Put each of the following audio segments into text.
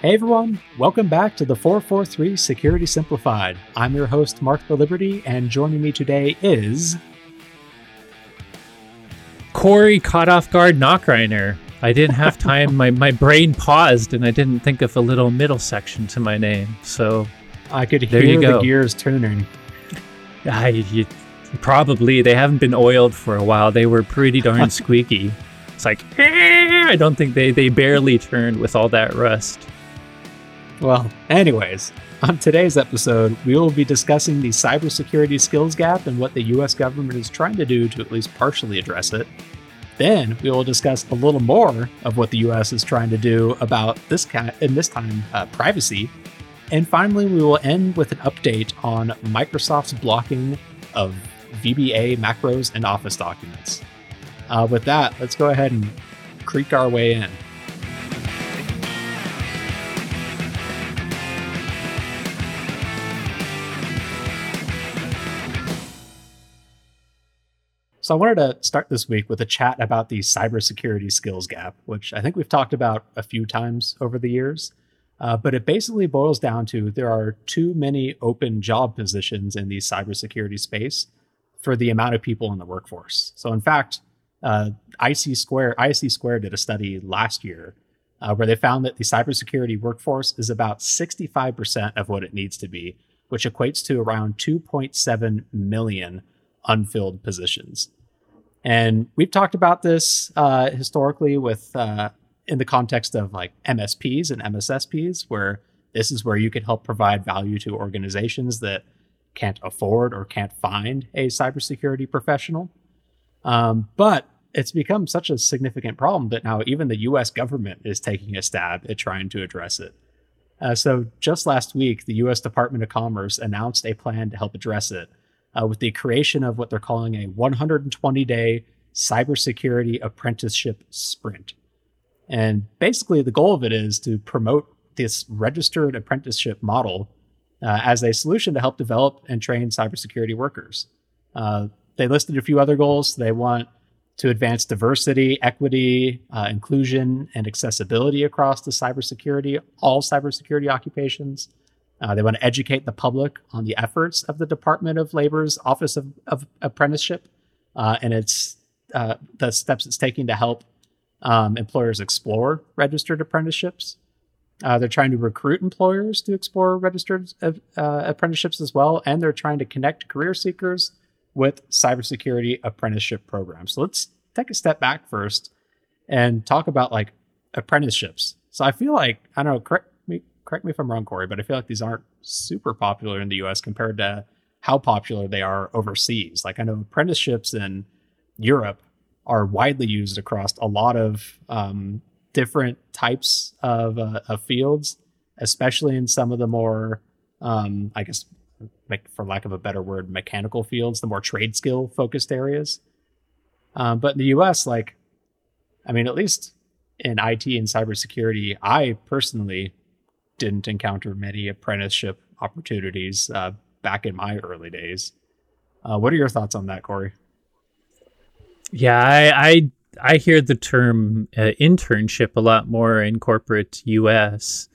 Hey everyone, welcome back to the 443 Security Simplified. I'm your host, Mark the Liberty, and joining me today is. Corey caught off guard Nachreiner. I didn't have time. my, my brain paused and I didn't think of a little middle section to my name. So I could hear you the gears turning. I, you, probably. They haven't been oiled for a while. They were pretty darn squeaky. It's like, "Eh," I don't think they, they barely turned with all that rust. Well, anyways, on today's episode, we will be discussing the cybersecurity skills gap and what the US government is trying to do to at least partially address it. Then we will discuss a little more of what the US is trying to do about this kind, and this time, uh, privacy. And finally, we will end with an update on Microsoft's blocking of VBA macros and Office documents. Uh, with that, let's go ahead and creak our way in. So I wanted to start this week with a chat about the cybersecurity skills gap, which I think we've talked about a few times over the years. Uh, but it basically boils down to there are too many open job positions in the cybersecurity space for the amount of people in the workforce. So in fact, uh, IC Square, ISC Square did a study last year uh, where they found that the cybersecurity workforce is about 65% of what it needs to be, which equates to around 2.7 million unfilled positions. And we've talked about this uh, historically with uh, in the context of like MSPs and MSSPs, where this is where you can help provide value to organizations that can't afford or can't find a cybersecurity professional. Um, but it's become such a significant problem that now even the US government is taking a stab at trying to address it. Uh, so just last week, the US Department of Commerce announced a plan to help address it uh, with the creation of what they're calling a 120 day cybersecurity apprenticeship sprint. And basically, the goal of it is to promote this registered apprenticeship model uh, as a solution to help develop and train cybersecurity workers. Uh, they listed a few other goals. They want to advance diversity, equity, uh, inclusion, and accessibility across the cybersecurity, all cybersecurity occupations. Uh, they want to educate the public on the efforts of the Department of Labor's Office of, of Apprenticeship uh, and its uh, the steps it's taking to help um, employers explore registered apprenticeships. Uh, they're trying to recruit employers to explore registered uh, apprenticeships as well, and they're trying to connect career seekers with cybersecurity apprenticeship programs. So let's take a step back first and talk about like apprenticeships. So I feel like I don't know. Correct correct me if I'm wrong, Corey, but I feel like these aren't super popular in the U.S. compared to how popular they are overseas. Like I know apprenticeships in Europe are widely used across a lot of um, different types of, uh, of fields, especially in some of the more, um, I guess, for lack of a better word, mechanical fields, the more trade skill focused areas. Um, but in the US, like, I mean, at least in IT and cybersecurity, I personally didn't encounter many apprenticeship opportunities uh, back in my early days. Uh, what are your thoughts on that, Corey? Yeah, I I, I hear the term uh, internship a lot more in corporate US.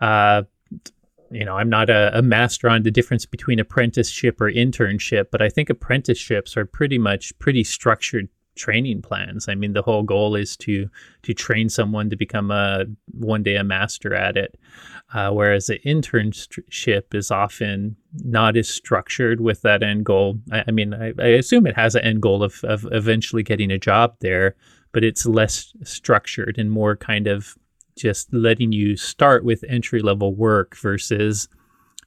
Uh, you know, I'm not a, a, master on the difference between apprenticeship or internship, but I think apprenticeships are pretty much pretty structured training plans. I mean, the whole goal is to to train someone to become a one day a master at it. Uh, whereas an internship is often not as structured with that end goal. I, I mean, I, I, assume it has an end goal of, of eventually getting a job there, but it's less structured and more kind of just letting you start with entry level work versus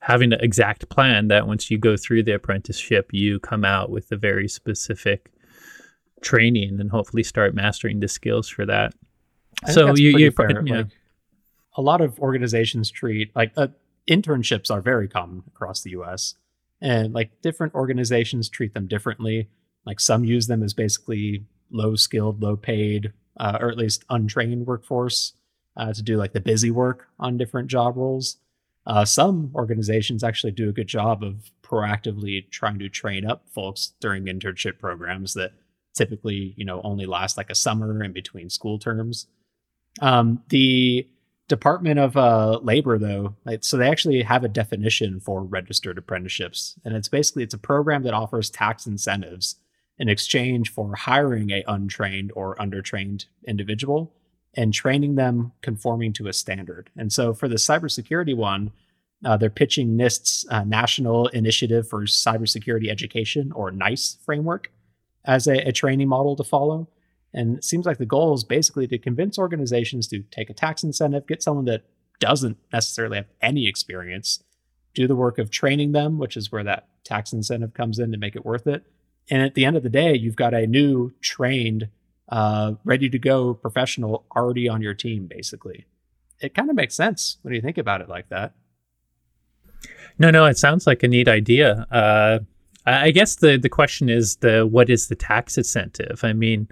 having an exact plan that once you go through the apprenticeship, you come out with a very specific training and hopefully start mastering the skills for that. so you, you yeah. Like, a lot of organizations treat like uh, internships are very common across the US and like different organizations treat them differently. Like some use them as basically low skilled, low paid, uh, or at least untrained workforce uh, to do like the busy work on different job roles. Uh, some organizations actually do a good job of proactively trying to train up folks during internship programs that typically, you know, only last like a summer in between school terms. Um, the Department of uh, Labor, though, like, so they actually have a definition for registered apprenticeships, and it's basically it's a program that offers tax incentives in exchange for hiring a untrained or undertrained individual and training them conforming to a standard. And so for the cybersecurity one, uh, they're pitching NIST's uh, National Initiative for Cybersecurity Education, or NICE framework, as a, a training model to follow. And it seems like the goal is basically to convince organizations to take a tax incentive, get someone that doesn't necessarily have any experience, do the work of training them, which is where that tax incentive comes in to make it worth it. And at the end of the day, you've got a new trained, uh, ready to go professional already on your team, basically. It kind of makes sense when you think about it like that. No, no, it sounds like a neat idea. Uh, I guess the the question is the what is the tax incentive? I mean,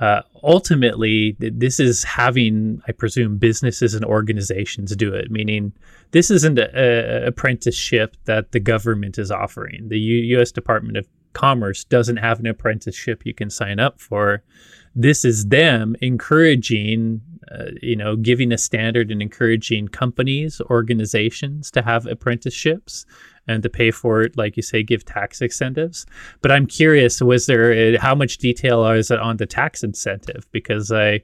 uh, ultimately, this is having, I presume, businesses and organizations do it. Meaning, this isn't an apprenticeship that the government is offering. The U- U.S. Department of Commerce doesn't have an apprenticeship you can sign up for. This is them encouraging, uh, you know, giving a standard and encouraging companies, organizations to have apprenticeships and to pay for it, like you say, give tax incentives. But I'm curious, was there how much detail is it on the tax incentive? Because I,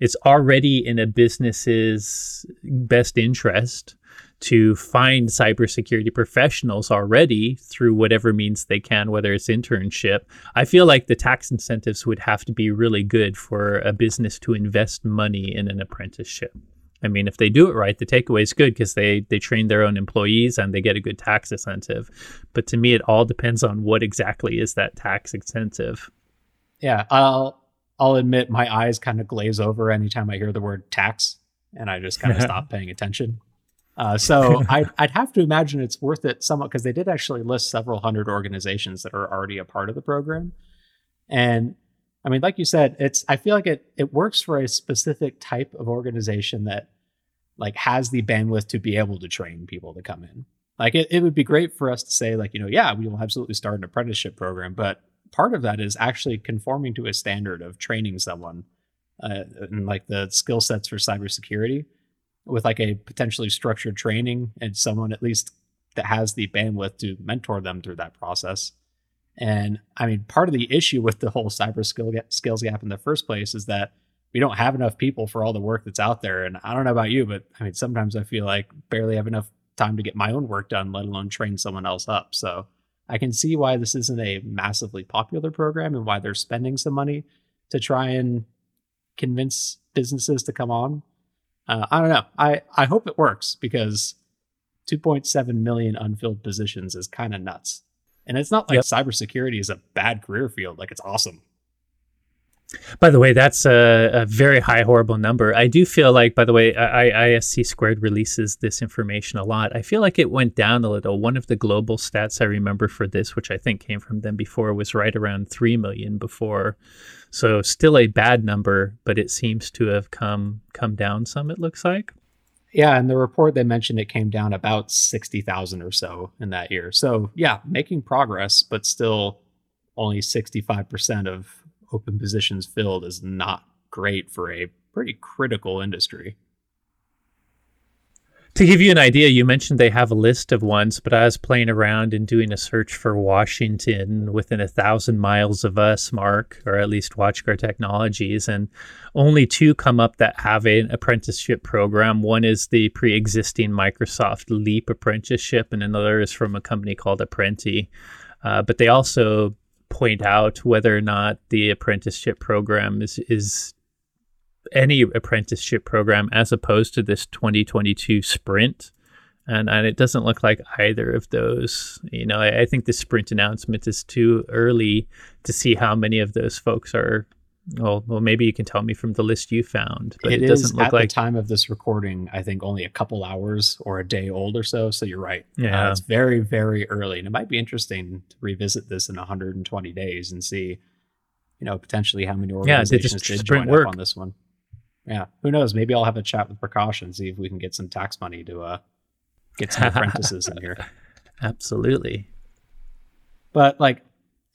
it's already in a business's best interest to find cybersecurity professionals already through whatever means they can, whether it's internship. I feel like the tax incentives would have to be really good for a business to invest money in an apprenticeship. I mean, if they do it right, the takeaway is good because they they train their own employees and they get a good tax incentive. But to me, it all depends on what exactly is that tax incentive. Yeah, I'll I'll admit my eyes kind of glaze over anytime I hear the word tax, and I just kind of stop paying attention. Uh, so I'd, I'd have to imagine it's worth it somewhat because they did actually list several hundred organizations that are already a part of the program. And I mean, like you said, it's I feel like it it works for a specific type of organization that like has the bandwidth to be able to train people to come in. Like it, it would be great for us to say, like, you know, yeah, we will absolutely start an apprenticeship program, but part of that is actually conforming to a standard of training someone uh, and like the skill sets for cybersecurity with like a potentially structured training and someone at least that has the bandwidth to mentor them through that process. And I mean, part of the issue with the whole cyber skill skills gap in the first place is that we don't have enough people for all the work that's out there. And I don't know about you, but I mean, sometimes I feel like barely have enough time to get my own work done, let alone train someone else up. So I can see why this isn't a massively popular program and why they're spending some money to try and convince businesses to come on. Uh, I don't know. I, I hope it works because 2.7 million unfilled positions is kind of nuts. And it's not like yep. cybersecurity is a bad career field. Like it's awesome. By the way, that's a, a, very high, horrible number. I do feel like, by the way, I, ISC squared releases this information a lot. I feel like it went down a little. One of the global stats I remember for this, which I think came from them before, was right around 3 million before. So still a bad number, but it seems to have come come down some, it looks like. Yeah, and the report they mentioned it came down about 60,000 or so in that year. So, yeah, making progress, but still only 65% of open positions filled is not great for a pretty critical industry. To give you an idea, you mentioned they have a list of ones, but I was playing around and doing a search for Washington within a thousand miles of us, Mark, or at least WatchGuard Technologies, and only two come up that have an apprenticeship program. One is the pre existing Microsoft Leap apprenticeship, and another is from a company called Apprenti. Uh, but they also point out whether or not the apprenticeship program is, is any apprenticeship program as opposed to this 2022 sprint. And, and it doesn't look like either of those. You know, I, I think the sprint announcement is too early to see how many of those folks are well, well, maybe you can tell me from the list you found. But it, it doesn't look at like the time of this recording. I think only a couple hours or a day old or so. So you're right. Uh, yeah, uh, it's very very early, and it might be interesting to revisit this in 120 days and see, you know, potentially how many organizations yeah, did join work. up on this one yeah, who knows? Maybe I'll have a chat with and see if we can get some tax money to uh, get some apprentices in here. Absolutely. But like,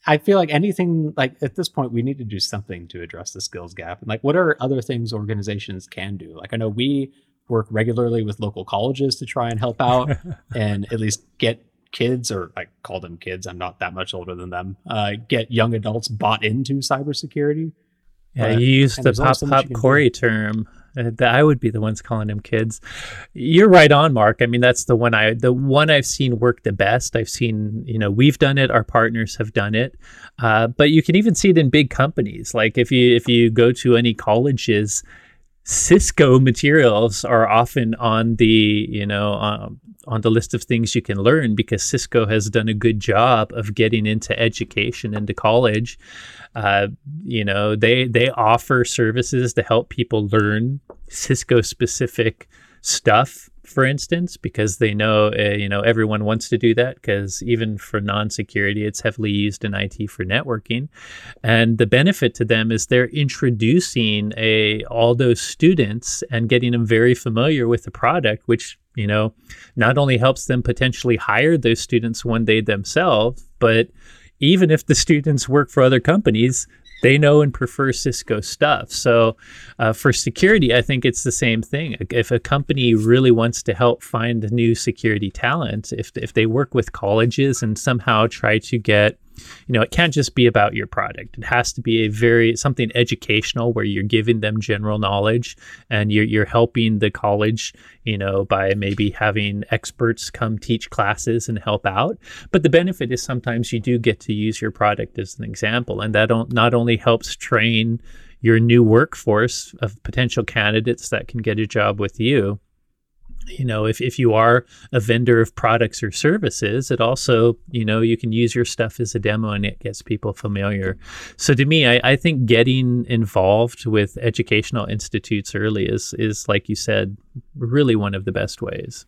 I feel like anything like at this point, we need to do something to address the skills gap. And like, what are other things organizations can do? Like, I know we work regularly with local colleges to try and help out and at least get kids, or I call them kids, I'm not that much older than them, uh, get young adults bought into cybersecurity. Yeah, you used the pop pop Corey term. Uh, I would be the ones calling them kids. You're right on, Mark. I mean, that's the one I the one I've seen work the best. I've seen, you know, we've done it. Our partners have done it, uh, but you can even see it in big companies. Like if you if you go to any colleges, Cisco materials are often on the you know um, on the list of things you can learn because Cisco has done a good job of getting into education into college. Uh, you know they they offer services to help people learn Cisco specific stuff for instance, because they know uh, you know everyone wants to do that. Because even for non-security, it's heavily used in IT for networking, and the benefit to them is they're introducing a all those students and getting them very familiar with the product, which you know not only helps them potentially hire those students one day themselves, but even if the students work for other companies, they know and prefer Cisco stuff. So uh, for security, I think it's the same thing. If a company really wants to help find new security talent, if if they work with colleges and somehow try to get you know, it can't just be about your product. It has to be a very something educational where you're giving them general knowledge and you're you're helping the college, you know, by maybe having experts come teach classes and help out. But the benefit is sometimes you do get to use your product as an example, and that not only helps train your new workforce of potential candidates that can get a job with you you know if, if you are a vendor of products or services it also you know you can use your stuff as a demo and it gets people familiar. So to me i, I think getting involved with educational institutes early is is like you said really one of the best ways.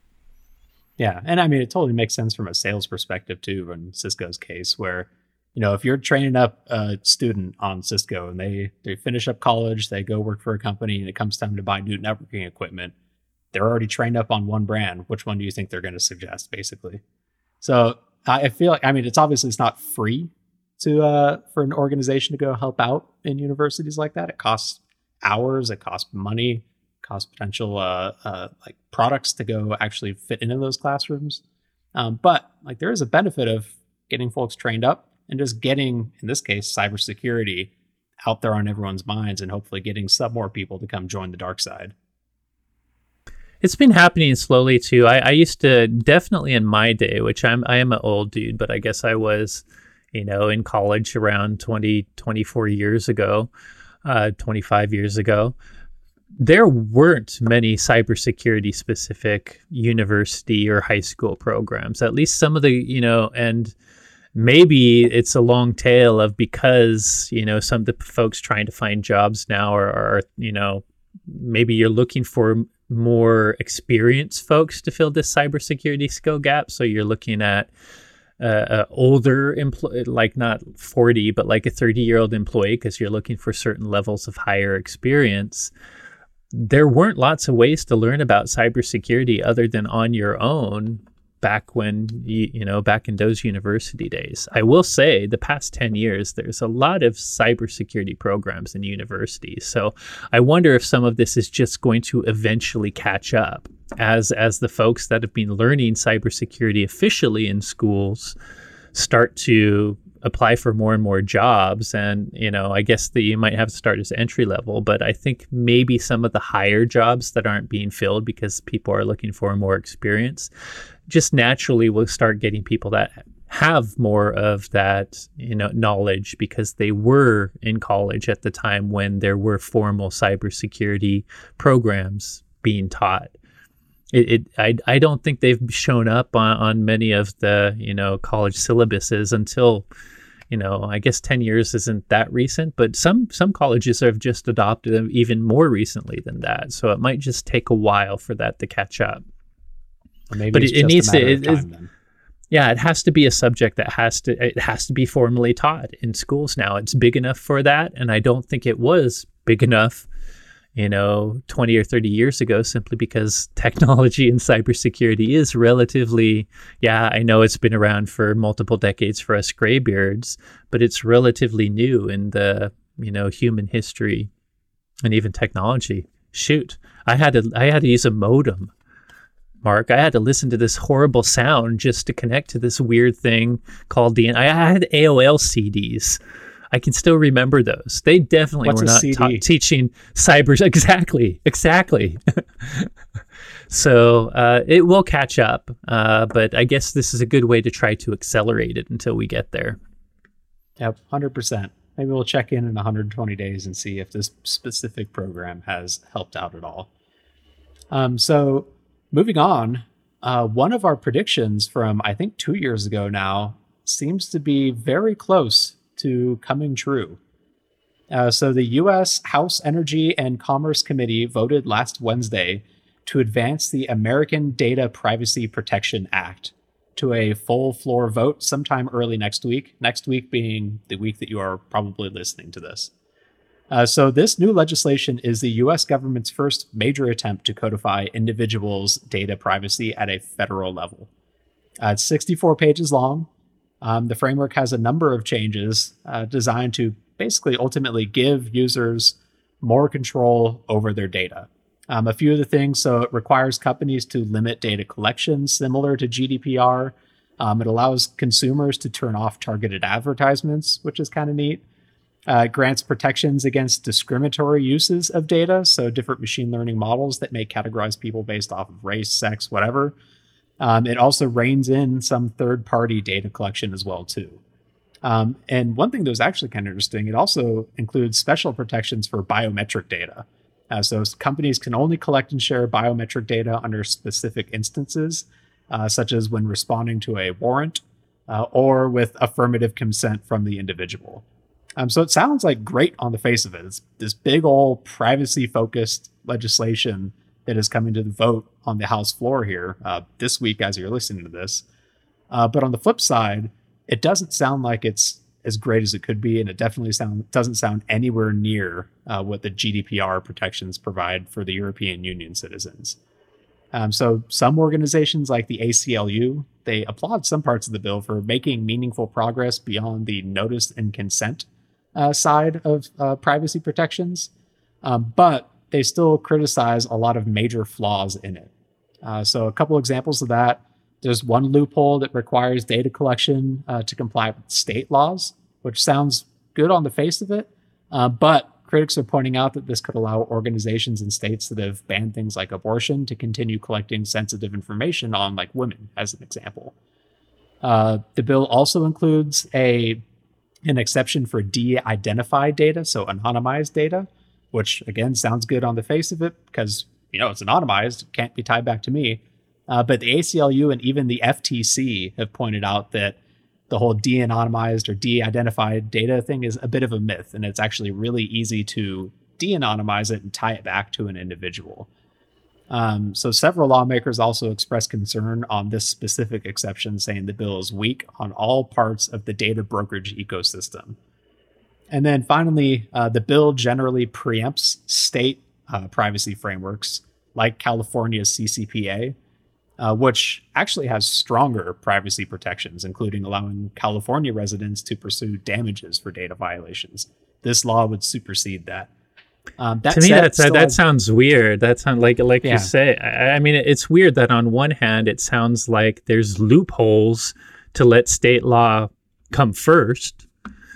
Yeah and i mean it totally makes sense from a sales perspective too in cisco's case where you know if you're training up a student on cisco and they they finish up college they go work for a company and it comes time to buy new networking equipment they're already trained up on one brand. Which one do you think they're going to suggest, basically? So I feel like I mean it's obviously it's not free to uh, for an organization to go help out in universities like that. It costs hours, it costs money, costs potential uh, uh, like products to go actually fit into those classrooms. Um, but like there is a benefit of getting folks trained up and just getting, in this case, cybersecurity out there on everyone's minds, and hopefully getting some more people to come join the dark side. It's been happening slowly too. I, I used to definitely in my day, which I'm I am an old dude, but I guess I was, you know, in college around 20, 24 years ago, uh, 25 years ago. There weren't many cybersecurity specific university or high school programs. At least some of the, you know, and maybe it's a long tail of because you know some of the folks trying to find jobs now are, are you know maybe you're looking for more experienced folks to fill this cybersecurity skill gap. So you're looking at uh, older employee, like not 40, but like a 30 year old employee, because you're looking for certain levels of higher experience. There weren't lots of ways to learn about cybersecurity other than on your own back when you, you know back in those university days. I will say the past 10 years there's a lot of cybersecurity programs in universities. So I wonder if some of this is just going to eventually catch up as as the folks that have been learning cybersecurity officially in schools start to apply for more and more jobs and you know i guess that you might have to start as entry level but i think maybe some of the higher jobs that aren't being filled because people are looking for more experience just naturally will start getting people that have more of that you know knowledge because they were in college at the time when there were formal cybersecurity programs being taught. It, it I, I don't think they've shown up on, on many of the you know college syllabuses until you know I guess 10 years isn't that recent but some some colleges have just adopted them even more recently than that so it might just take a while for that to catch up Maybe, but it, it needs to. It, yeah, it has to be a subject that has to. It has to be formally taught in schools now. It's big enough for that, and I don't think it was big enough. You know, 20 or 30 years ago, simply because technology and cybersecurity is relatively, yeah, I know it's been around for multiple decades for us graybeards, but it's relatively new in the, you know, human history and even technology shoot, I had to I had to use a modem. Mark, I had to listen to this horrible sound just to connect to this weird thing called DN. I had AOL CDs. I can still remember those. They definitely What's were not ta- teaching cyber. Exactly, exactly. so uh, it will catch up, uh, but I guess this is a good way to try to accelerate it until we get there. Yep, 100%. Maybe we'll check in in 120 days and see if this specific program has helped out at all. Um, so, moving on, uh, one of our predictions from I think two years ago now seems to be very close to coming true. Uh, so, the U.S. House Energy and Commerce Committee voted last Wednesday to advance the American Data Privacy Protection Act to a full floor vote sometime early next week. Next week being the week that you are probably listening to this. Uh, so, this new legislation is the US government's first major attempt to codify individuals' data privacy at a federal level. Uh, it's 64 pages long. Um, the framework has a number of changes uh, designed to basically ultimately give users more control over their data. Um, a few of the things so it requires companies to limit data collection similar to GDPR. Um, it allows consumers to turn off targeted advertisements, which is kind of neat. Uh, grants protections against discriminatory uses of data, so different machine learning models that may categorize people based off of race, sex, whatever. Um, it also reins in some third-party data collection as well too. Um, and one thing that was actually kind of interesting, it also includes special protections for biometric data. Uh, so companies can only collect and share biometric data under specific instances, uh, such as when responding to a warrant uh, or with affirmative consent from the individual. Um, so it sounds like great on the face of it. It's this big old privacy focused legislation that is coming to the vote on the House floor here uh, this week as you're listening to this. Uh, but on the flip side, it doesn't sound like it's as great as it could be, and it definitely sound doesn't sound anywhere near uh, what the GDPR protections provide for the European Union citizens. Um, so some organizations like the ACLU they applaud some parts of the bill for making meaningful progress beyond the notice and consent uh, side of uh, privacy protections, um, but they still criticize a lot of major flaws in it. Uh, so a couple examples of that there's one loophole that requires data collection uh, to comply with state laws, which sounds good on the face of it. Uh, but critics are pointing out that this could allow organizations and states that have banned things like abortion to continue collecting sensitive information on, like, women, as an example. Uh, the bill also includes a an exception for de-identified data, so anonymized data, which again sounds good on the face of it because you know it's anonymized, can't be tied back to me. Uh, but the ACLU and even the FTC have pointed out that the whole de anonymized or de identified data thing is a bit of a myth. And it's actually really easy to de anonymize it and tie it back to an individual. Um, so several lawmakers also expressed concern on this specific exception, saying the bill is weak on all parts of the data brokerage ecosystem. And then finally, uh, the bill generally preempts state uh, privacy frameworks like California's CCPA, uh, which actually has stronger privacy protections, including allowing California residents to pursue damages for data violations. This law would supersede that. Um, that to me, said, that's, still that sounds weird. That sounds like like Yeah. you say. I, I mean, it's weird that on one hand, it sounds like there's loopholes to let state law come first,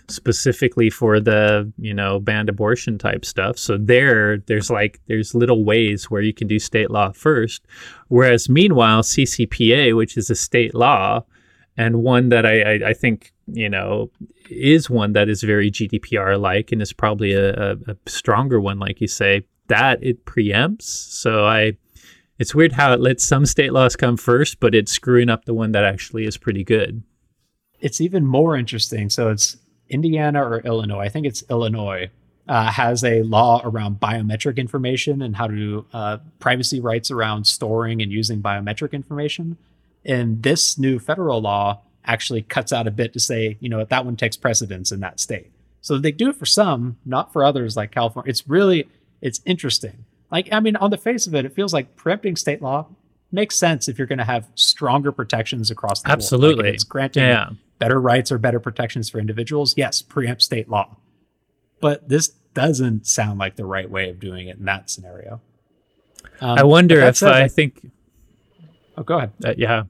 specifically for the you know banned abortion type stuff. So there, there's like there's little ways where you can do state law first, whereas meanwhile, CCPA, which is a state law, and one that I, I, I think you know is one that is very GDPR like and is probably a, a, a stronger one, like you say, that it preempts. So I, it's weird how it lets some state laws come first, but it's screwing up the one that actually is pretty good. it's even more interesting. So it's Indiana or Illinois. I think it's Illinois. Uh, has a law around biometric information and how to uh, privacy rights around storing and using biometric information. And this new federal law actually cuts out a bit to say, you know, that one takes precedence in that state. So they do it for some, not for others like California. It's really, it's interesting. Like, I mean, on the face of it, it feels like preempting state law makes sense if you're going to have stronger protections across the board. Like, Absolutely. it's granting Yeah. Better rights or better protections for individuals, yes, preempt state law. But this doesn't sound like the right way of doing it in that scenario. Um, I wonder if said, I think. Oh, go ahead. Uh, yeah.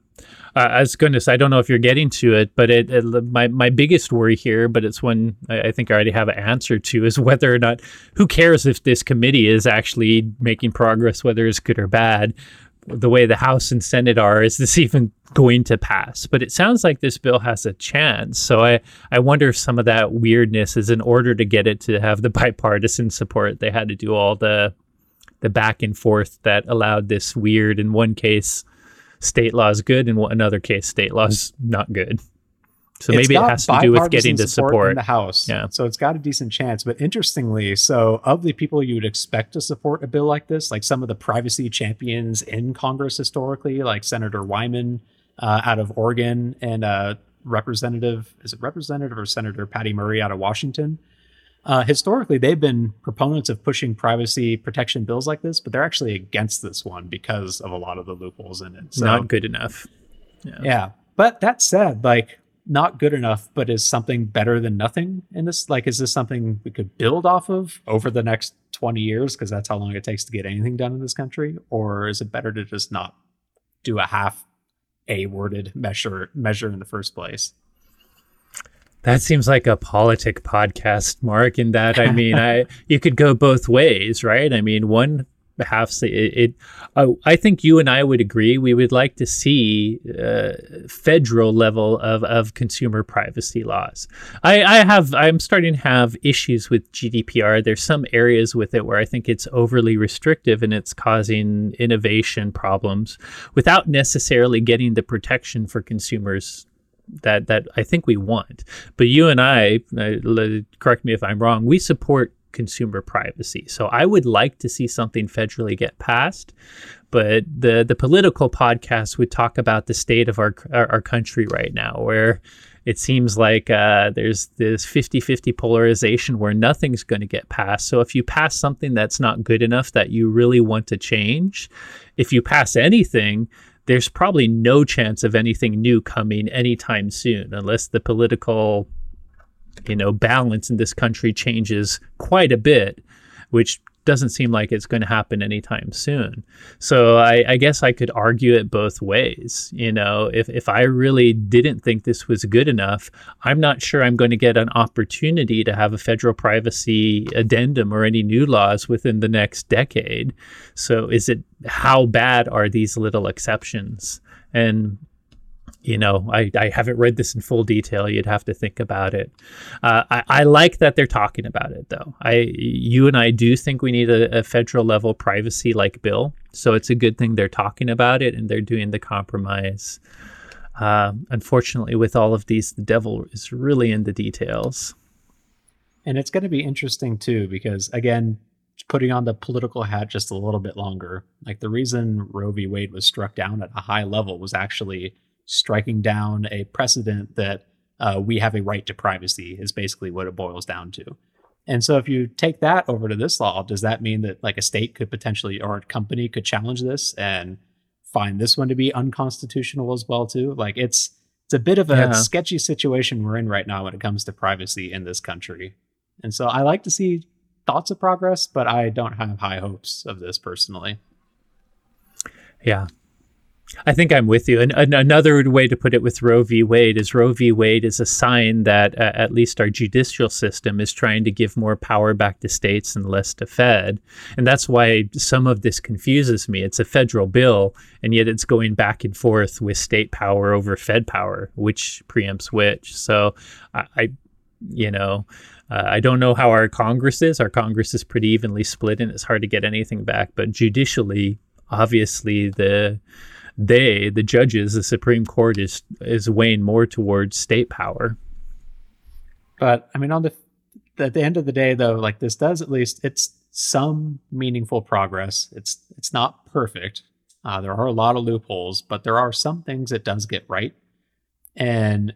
Uh, I was going to say, I don't know if you're getting to it, but it, it, my my biggest worry here, but it's one I, I, think I already have an answer to, is whether or not who cares if this committee is actually making progress, whether it's good or bad. The way the House and Senate are, is this even going to pass? But it sounds like this bill has a chance. So I I wonder if some of that weirdness is in order to get it to have the bipartisan support, they had to do all the the back and forth that allowed this weird in one case state law is good, and another case state law is not good. So maybe it has to do with getting the support, support in the House. Yeah. So it's got a decent chance. But interestingly, so of the people you would expect to support a bill like this, like some of the privacy champions in Congress historically, like Senator Wyden uh, out of Oregon and uh, Representative, is it Representative or Senator Patty Murray out of Washington? Uh, historically, they've been proponents of pushing privacy protection bills like this, but they're actually against this one because of a lot of the loopholes in it. So, not good enough. Yeah. yeah. But that said, like, not good enough, but is something better than nothing in this? Like, is this something we could build off of over the next 20 years? Because that's how long it takes to get anything done in this country. Or is it better to just not do a half a worded measure measure in the first place? That seems like a politic podcast, Mark. In that, I mean, I you could go both ways, right? I mean, one half it. it uh, I think you and I would agree. We would like to see uh, federal level of, of consumer privacy laws. I, I have. I'm starting to have issues with GDPR. There's some areas with it where I think it's overly restrictive and it's causing innovation problems without necessarily getting the protection for consumers that that I think we want. But you and I, uh, correct me if I'm wrong, we support consumer privacy. So I would like to see something federally get passed, but the the political podcast would talk about the state of our our, our country right now, where it seems like uh, there's this 50-50 polarization where nothing's going to get passed. So if you pass something that's not good enough that you really want to change, if you pass anything, there's probably no chance of anything new coming anytime soon unless the political you know balance in this country changes quite a bit which doesn't seem like it's going to happen anytime soon. So I, I, guess I could argue it both ways. You know, if, if I really didn't think this was good enough, I'm not sure I'm going to get an opportunity to have a federal privacy addendum or any new laws within the next decade. So is it how bad are these little exceptions? And you know, I, I haven't read this in full detail. You'd have to think about it. Uh, I, I like that they're talking about it, though. I, you and I do think we need a, a federal level privacy like bill. So it's a good thing they're talking about it and they're doing the compromise. Uh, unfortunately, with all of these, the devil is really in the details. And it's going to be interesting too, because again, putting on the political hat just a little bit longer, like the reason Roe v. Wade was struck down at a high level was actually striking down a precedent that uh, we have a right to privacy is basically what it boils down to. And so if you take that over to this law, does that mean that like a state could potentially or a company could challenge this and find this one to be unconstitutional as well too? Like it's it's a bit of a yeah. sketchy situation we're in right now when it comes to privacy in this country. And so I like to see thoughts of progress, but I don't have high hopes of this personally. Yeah, I think I'm with you. And, another way to put it with Roe v. Wade is Roe v. Wade is a sign that uh, at least our judicial system is trying to give more power back to states and less to Fed. And that's why some of this confuses me. It's a federal bill, and yet it's going back and forth with state power over Fed power, which preempts which. So I, I you know, uh, I don't know how our Congress is. Our Congress is pretty evenly split, and it's hard to get anything back. But judicially, obviously, the they, the judges, the Supreme Court is is weighing more towards state power. But I mean, on the at the end of the day, though, like this does at least it's some meaningful progress. It's it's not perfect. Uh, there are a lot of loopholes, but there are some things it does get right. And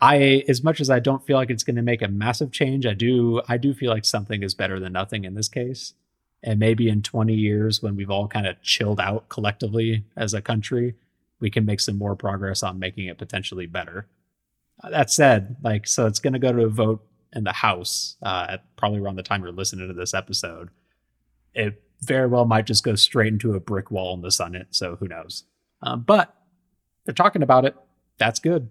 I, as much as I don't feel like it's going to make a massive change, I do I do feel like something is better than nothing in this case and maybe in 20 years when we've all kind of chilled out collectively as a country we can make some more progress on making it potentially better uh, that said like so it's going to go to a vote in the house uh, at probably around the time you're listening to this episode it very well might just go straight into a brick wall in the Senate. So who knows? Um, but they're talking about it. That's good.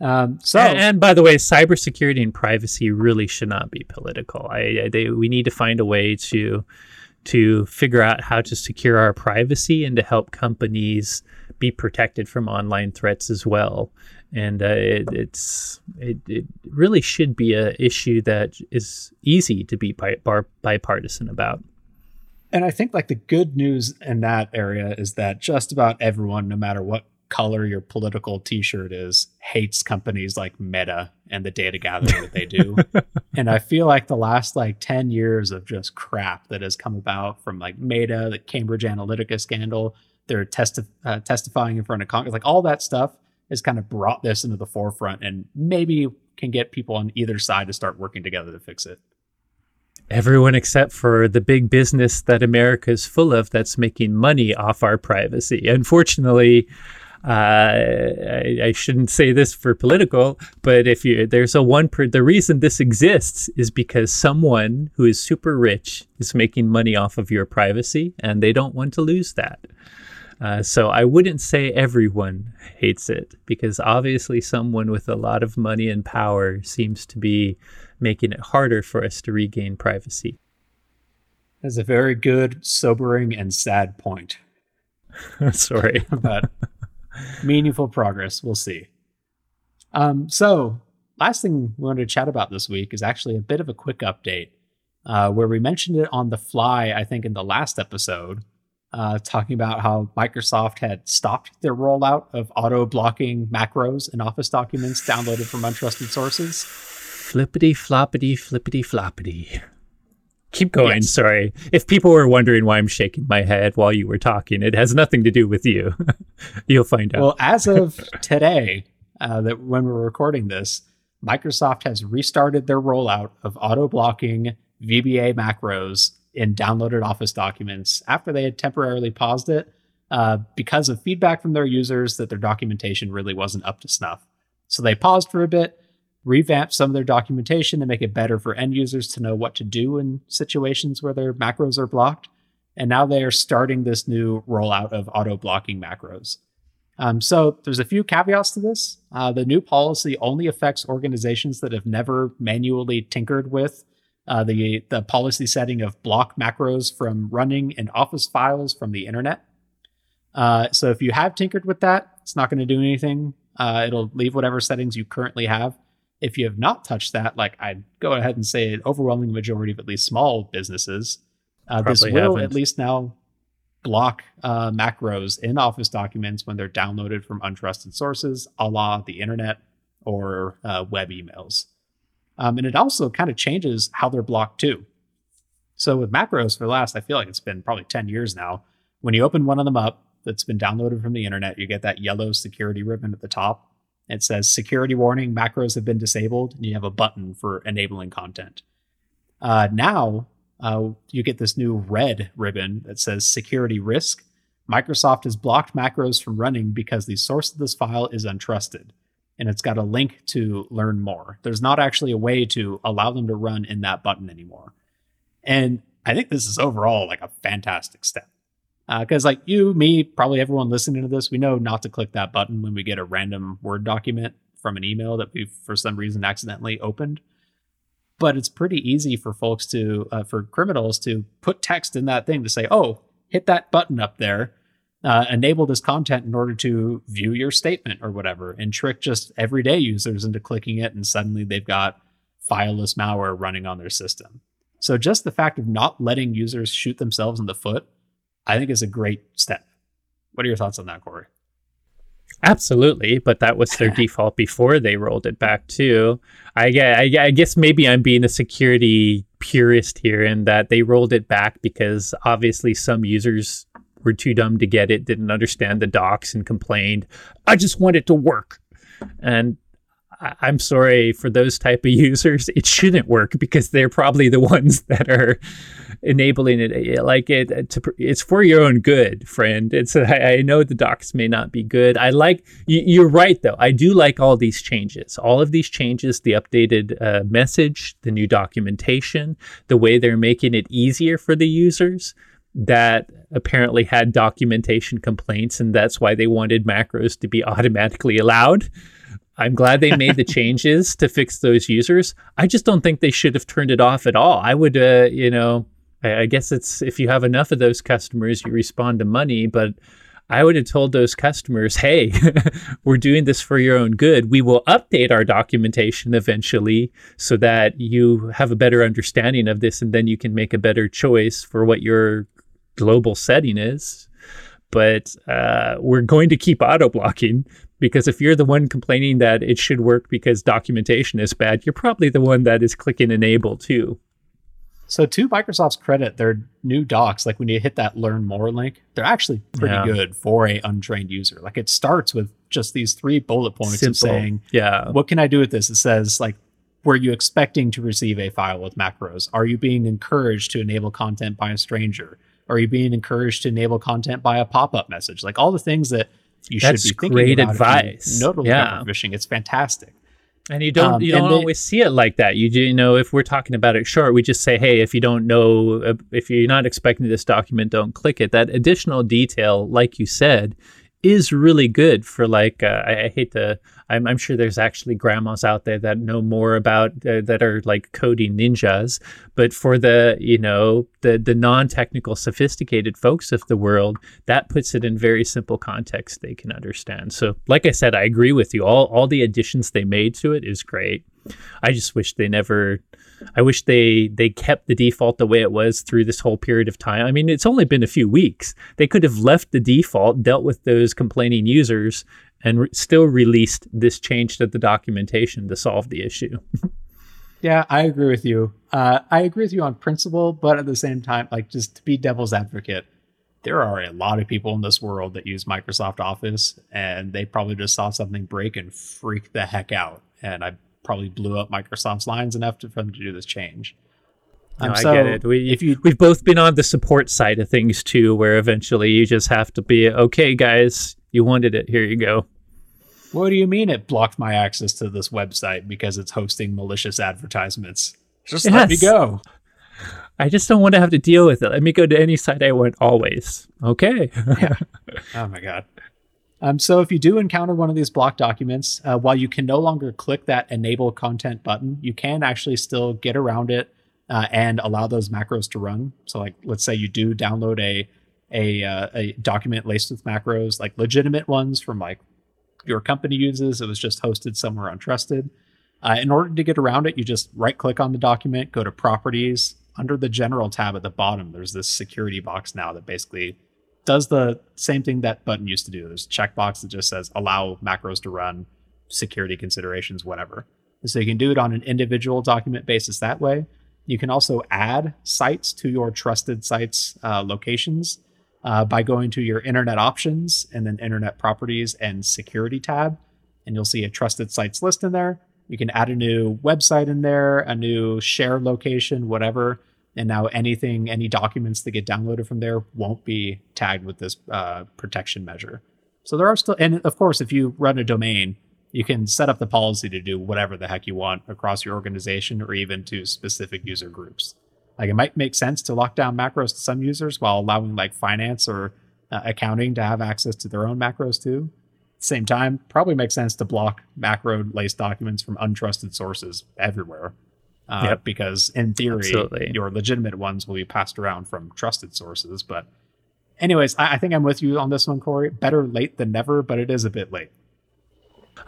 Um, so, and, and, by the way, cybersecurity and privacy really should not be political. I, I they, we need to find a way to to figure out how to secure our privacy and to help companies be protected from online threats as well. And uh, it, it's it, it really should be an issue that is easy to be bi- bar- bipartisan about. And I think like the good news in that area is that just about everyone, no matter what color your political t-shirt is hates companies like meta and the data gathering that they do and i feel like the last like 10 years of just crap that has come about from like meta the cambridge analytica scandal they're testi- uh, testifying in front of congress like all that stuff has kind of brought this into the forefront and maybe can get people on either side to start working together to fix it everyone except for the big business that America is full of that's making money off our privacy. Unfortunately, uh, I, I, shouldn't say this for political, but if you there's a one per the reason this exists is because someone who is super rich is making money off of your privacy, and they don't want to lose that. Uh, so I wouldn't say everyone hates it because obviously someone with a lot of money and power seems to be making it harder for us to regain privacy. That's a very good, sobering, and sad point. Sorry. but meaningful progress. We'll see. Um, so, last thing we wanted to chat about this week is actually a bit of a quick update uh, where we mentioned it on the fly, I think, in the last episode, uh, talking about how Microsoft had stopped their rollout of auto blocking macros in Office documents downloaded from untrusted sources. Flippity floppity flippity floppity. Keep going. Yes. Sorry. If people were wondering why I'm shaking my head while you were talking, it has nothing to do with you. You'll find out. Well, as of today, uh, that when we're recording this, Microsoft has restarted their rollout of auto blocking VBA macros in downloaded Office documents after they had temporarily paused it uh, because of feedback from their users that their documentation really wasn't up to snuff. So they paused for a bit revamp some of their documentation to make it better for end users to know what to do in situations where their macros are blocked. And now they are starting this new rollout of auto blocking macros. Um, so there's a few caveats to this. Uh, the new policy only affects organizations that have never manually tinkered with uh, the the policy setting of block macros from running in Office files from the internet. Uh, so if you have tinkered with that, it's not going to do anything. Uh, it'll leave whatever settings you currently have. If you have not touched that, like I'd go ahead and say an overwhelming majority of at least small businesses, uh, this will haven't. at least now block uh, macros in Office documents when they're downloaded from untrusted sources, a la the internet or uh, web emails. Um, and it also kind of changes how they're blocked too. So with macros for the last, I feel like it's been probably 10 years now. When you open one of them up that's been downloaded from the internet, you get that yellow security ribbon at the top. It says security warning, macros have been disabled, and you have a button for enabling content. Uh, now uh, you get this new red ribbon that says security risk. Microsoft has blocked macros from running because the source of this file is untrusted. And it's got a link to learn more. There's not actually a way to allow them to run in that button anymore. And I think this is overall like a fantastic step because uh, like you me probably everyone listening to this we know not to click that button when we get a random word document from an email that we for some reason accidentally opened. But it's pretty easy for folks to uh, for criminals to put text in that thing to say oh hit that button up there uh, enable this content in order to view your statement or whatever and trick just everyday users into clicking it and suddenly they've got fileless malware running on their system. So just the fact of not letting users shoot themselves in the foot I think is a great step. What are your thoughts on that, Corey? Absolutely, but that was their default before they rolled it back too. I, I, I guess maybe I'm being a security purist here in that they rolled it back because obviously some users were too dumb to get it, didn't understand the docs, and complained. I just want it to work, and I- I'm sorry for those type of users. It shouldn't work because they're probably the ones that are enabling it. Like it, to, it's for your own good, friend. It's I, I know the docs may not be good. I like you, you're right though. I do like all these changes. All of these changes, the updated uh, message, the new documentation, the way they're making it easier for the users that apparently had documentation complaints and that's why they wanted macros to be automatically allowed I'm glad they made the changes to fix those users. I just don't think they should have turned it off at all. I would, uh, you know, I, I guess it's if you have enough of those customers, you respond to money, but I would have told those customers, hey, we're doing this for your own good. We will update our documentation eventually so that you have a better understanding of this and then you can make a better choice for what your global setting is. But uh, we're going to keep auto blocking because if you're the one complaining that it should work because documentation is bad, you're probably the one that is clicking enable too. So to Microsoft's credit, their new docs, like when you hit that learn more link, they're actually pretty yeah. good for a untrained user. Like it starts with just these three bullet points Simple. of saying, yeah, what can I do with this? It says like, were you expecting to receive a file with macros? Are you being encouraged to enable content by a stranger? Are you being encouraged to enable content by a pop-up message? Like all the things that you That's should be thinking great about advice. Notable yeah. phishing. It's fantastic. And you don't um, you don't always see it like that. You do you know if we're talking about it short, we just say, hey, if you don't know, uh, if you're not expecting this document, don't click it. That additional detail, like you said, is really good for like uh, I, I, hate to I'm, I'm, sure there's actually grandmas out there that know more about uh, that are like coding ninjas but for the you know the the non-technical sophisticated folks of the world that puts it in very simple context they can understand so like i said i agree with you all all the additions they made to it is great i just wish they never I wish they they kept the default the way it was through this whole period of time. I mean, it's only been a few weeks. They could have left the default, dealt with those complaining users, and re- still released this change to the documentation to solve the issue. yeah, I agree with you. Uh, I agree with you on principle, but at the same time, like just to be devil's advocate, there are a lot of people in this world that use Microsoft Office, and they probably just saw something break and freak the heck out. And I probably blew up Microsoft's lines enough to, for them to do this change. No, um, so I get it. We, if you, we've both been on the support side of things too, where eventually you just have to be okay, guys. You wanted it. Here you go. What do you mean it blocked my access to this website because it's hosting malicious advertisements? Just yes. let me go. I just don't want to have to deal with it. Let me go to any site I want always. Okay. yeah. Oh my god. Um, so if you do encounter one of these block documents, uh, while you can no longer click that enable content button, you can actually still get around it uh, and allow those macros to run. So like, let's say you do download a a, uh, a document laced with macros, like legitimate ones from like your company uses. It was just hosted somewhere untrusted. Uh, in order to get around it, you just right click on the document, go to properties. Under the general tab at the bottom, there's this security box now that basically does the same thing that button used to do. There's a checkbox that just says allow macros to run, security considerations, whatever. So you can do it on an individual document basis that way. You can also add sites to your trusted sites uh, locations uh, by going to your internet options and then internet properties and security tab. And you'll see a trusted sites list in there. You can add a new website in there, a new share location, whatever and now anything any documents that get downloaded from there won't be tagged with this uh, protection measure so there are still and of course if you run a domain you can set up the policy to do whatever the heck you want across your organization or even to specific user groups like it might make sense to lock down macros to some users while allowing like finance or uh, accounting to have access to their own macros too same time probably makes sense to block macro laced documents from untrusted sources everywhere uh, yep. because in theory, Absolutely. your legitimate ones will be passed around from trusted sources. But, anyways, I, I think I'm with you on this one, Corey. Better late than never, but it is a bit late.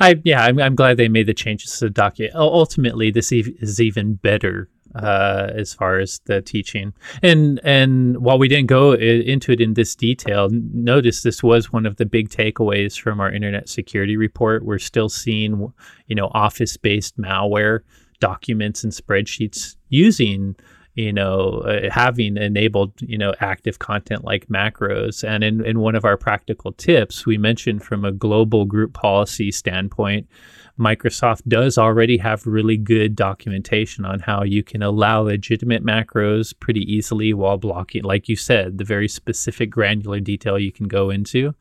I yeah, I'm, I'm glad they made the changes to the document. Ultimately, this is even better uh, as far as the teaching. And and while we didn't go into it in this detail, notice this was one of the big takeaways from our internet security report. We're still seeing, you know, office-based malware documents and spreadsheets using you know, uh, having enabled, you know, active content like macros. And in, in one of our practical tips, we mentioned from a global group policy standpoint, Microsoft does already have really good documentation on how you can allow legitimate macros pretty easily while blocking, like you said, the very specific granular detail you can go into.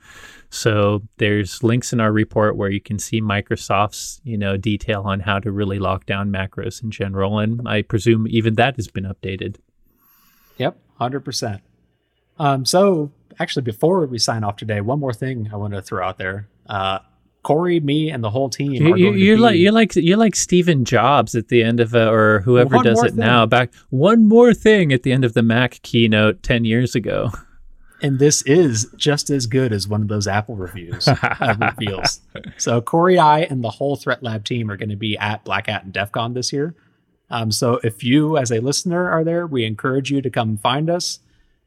So there's links in our report where you can see Microsoft's, you know, detail on how to really lock down macros in general. And I presume even that has been updated. Yep, 100%. Um, so actually, before we sign off today, one more thing I want to throw out there. Uh, Corey, me, and the whole team. You, are you, like you're like you're like Stephen Jobs at the end of a, or whoever does it thing. now. Back one more thing at the end of the Mac keynote ten years ago. And this is just as good as one of those Apple reviews uh, reveals. So Corey, I, and the whole Threat Lab team are going to be at Black Hat and DEF CON this year. Um, so if you, as a listener, are there, we encourage you to come find us.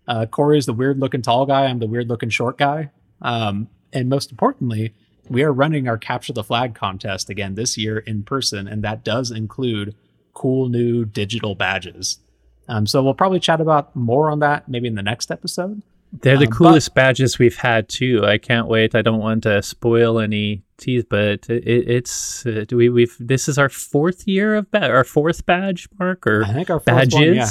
Uh, Corey is the weird looking tall guy. I'm the weird looking short guy. Um, and most importantly, we are running our capture the flag contest again this year in person, and that does include cool new digital badges. Um, so we'll probably chat about more on that maybe in the next episode. They're the um, coolest but, badges we've had too. I can't wait. I don't want to spoil any tease, but it, it's uh, we we've this is our fourth year of ba- our fourth badge mark or I think our badges. One, yeah.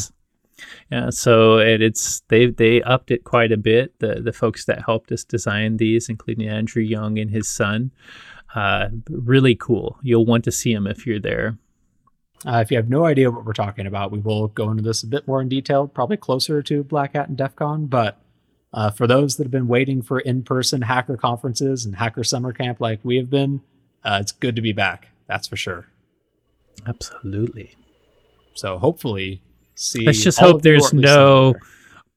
Yeah, so it, it's they they upped it quite a bit. The the folks that helped us design these, including Andrew Young and his son, uh, really cool. You'll want to see them if you're there. Uh, if you have no idea what we're talking about, we will go into this a bit more in detail, probably closer to Black Hat and DEF CON. But uh, for those that have been waiting for in-person hacker conferences and hacker summer camp like we have been, uh, it's good to be back. That's for sure. Absolutely. So hopefully see. Let's just hope there's no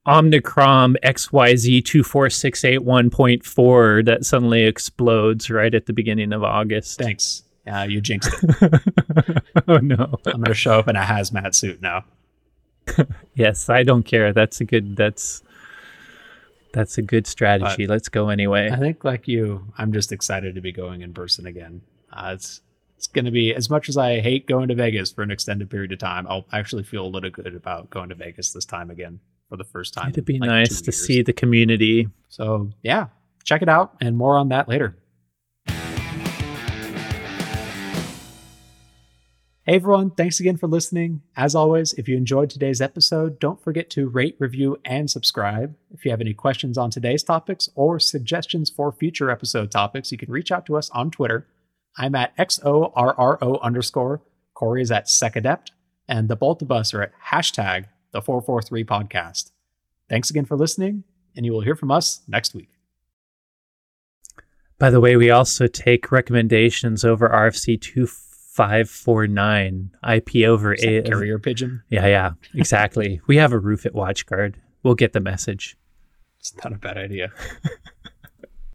Omicron XYZ 24681.4 that suddenly explodes right at the beginning of August. Thanks. Yeah, you jinxed it. oh no. I'm going to show up in a hazmat suit now. yes, I don't care. That's a good that's that's a good strategy. But Let's go anyway. I think like you, I'm just excited to be going in person again. Uh, it's it's going to be as much as I hate going to Vegas for an extended period of time. I'll actually feel a little good about going to Vegas this time again for the first time. It'd be like nice to see the community. So yeah, check it out, and more on that later. Hey everyone, thanks again for listening. As always, if you enjoyed today's episode, don't forget to rate, review, and subscribe. If you have any questions on today's topics or suggestions for future episode topics, you can reach out to us on Twitter I'm at XORRO underscore. Corey is at SecAdept. And the both of us are at hashtag the 443 podcast. Thanks again for listening, and you will hear from us next week. By the way, we also take recommendations over RFC 2549 IP over a carrier pigeon. Yeah, yeah, exactly. we have a roof at WatchGuard. We'll get the message. It's not a bad idea.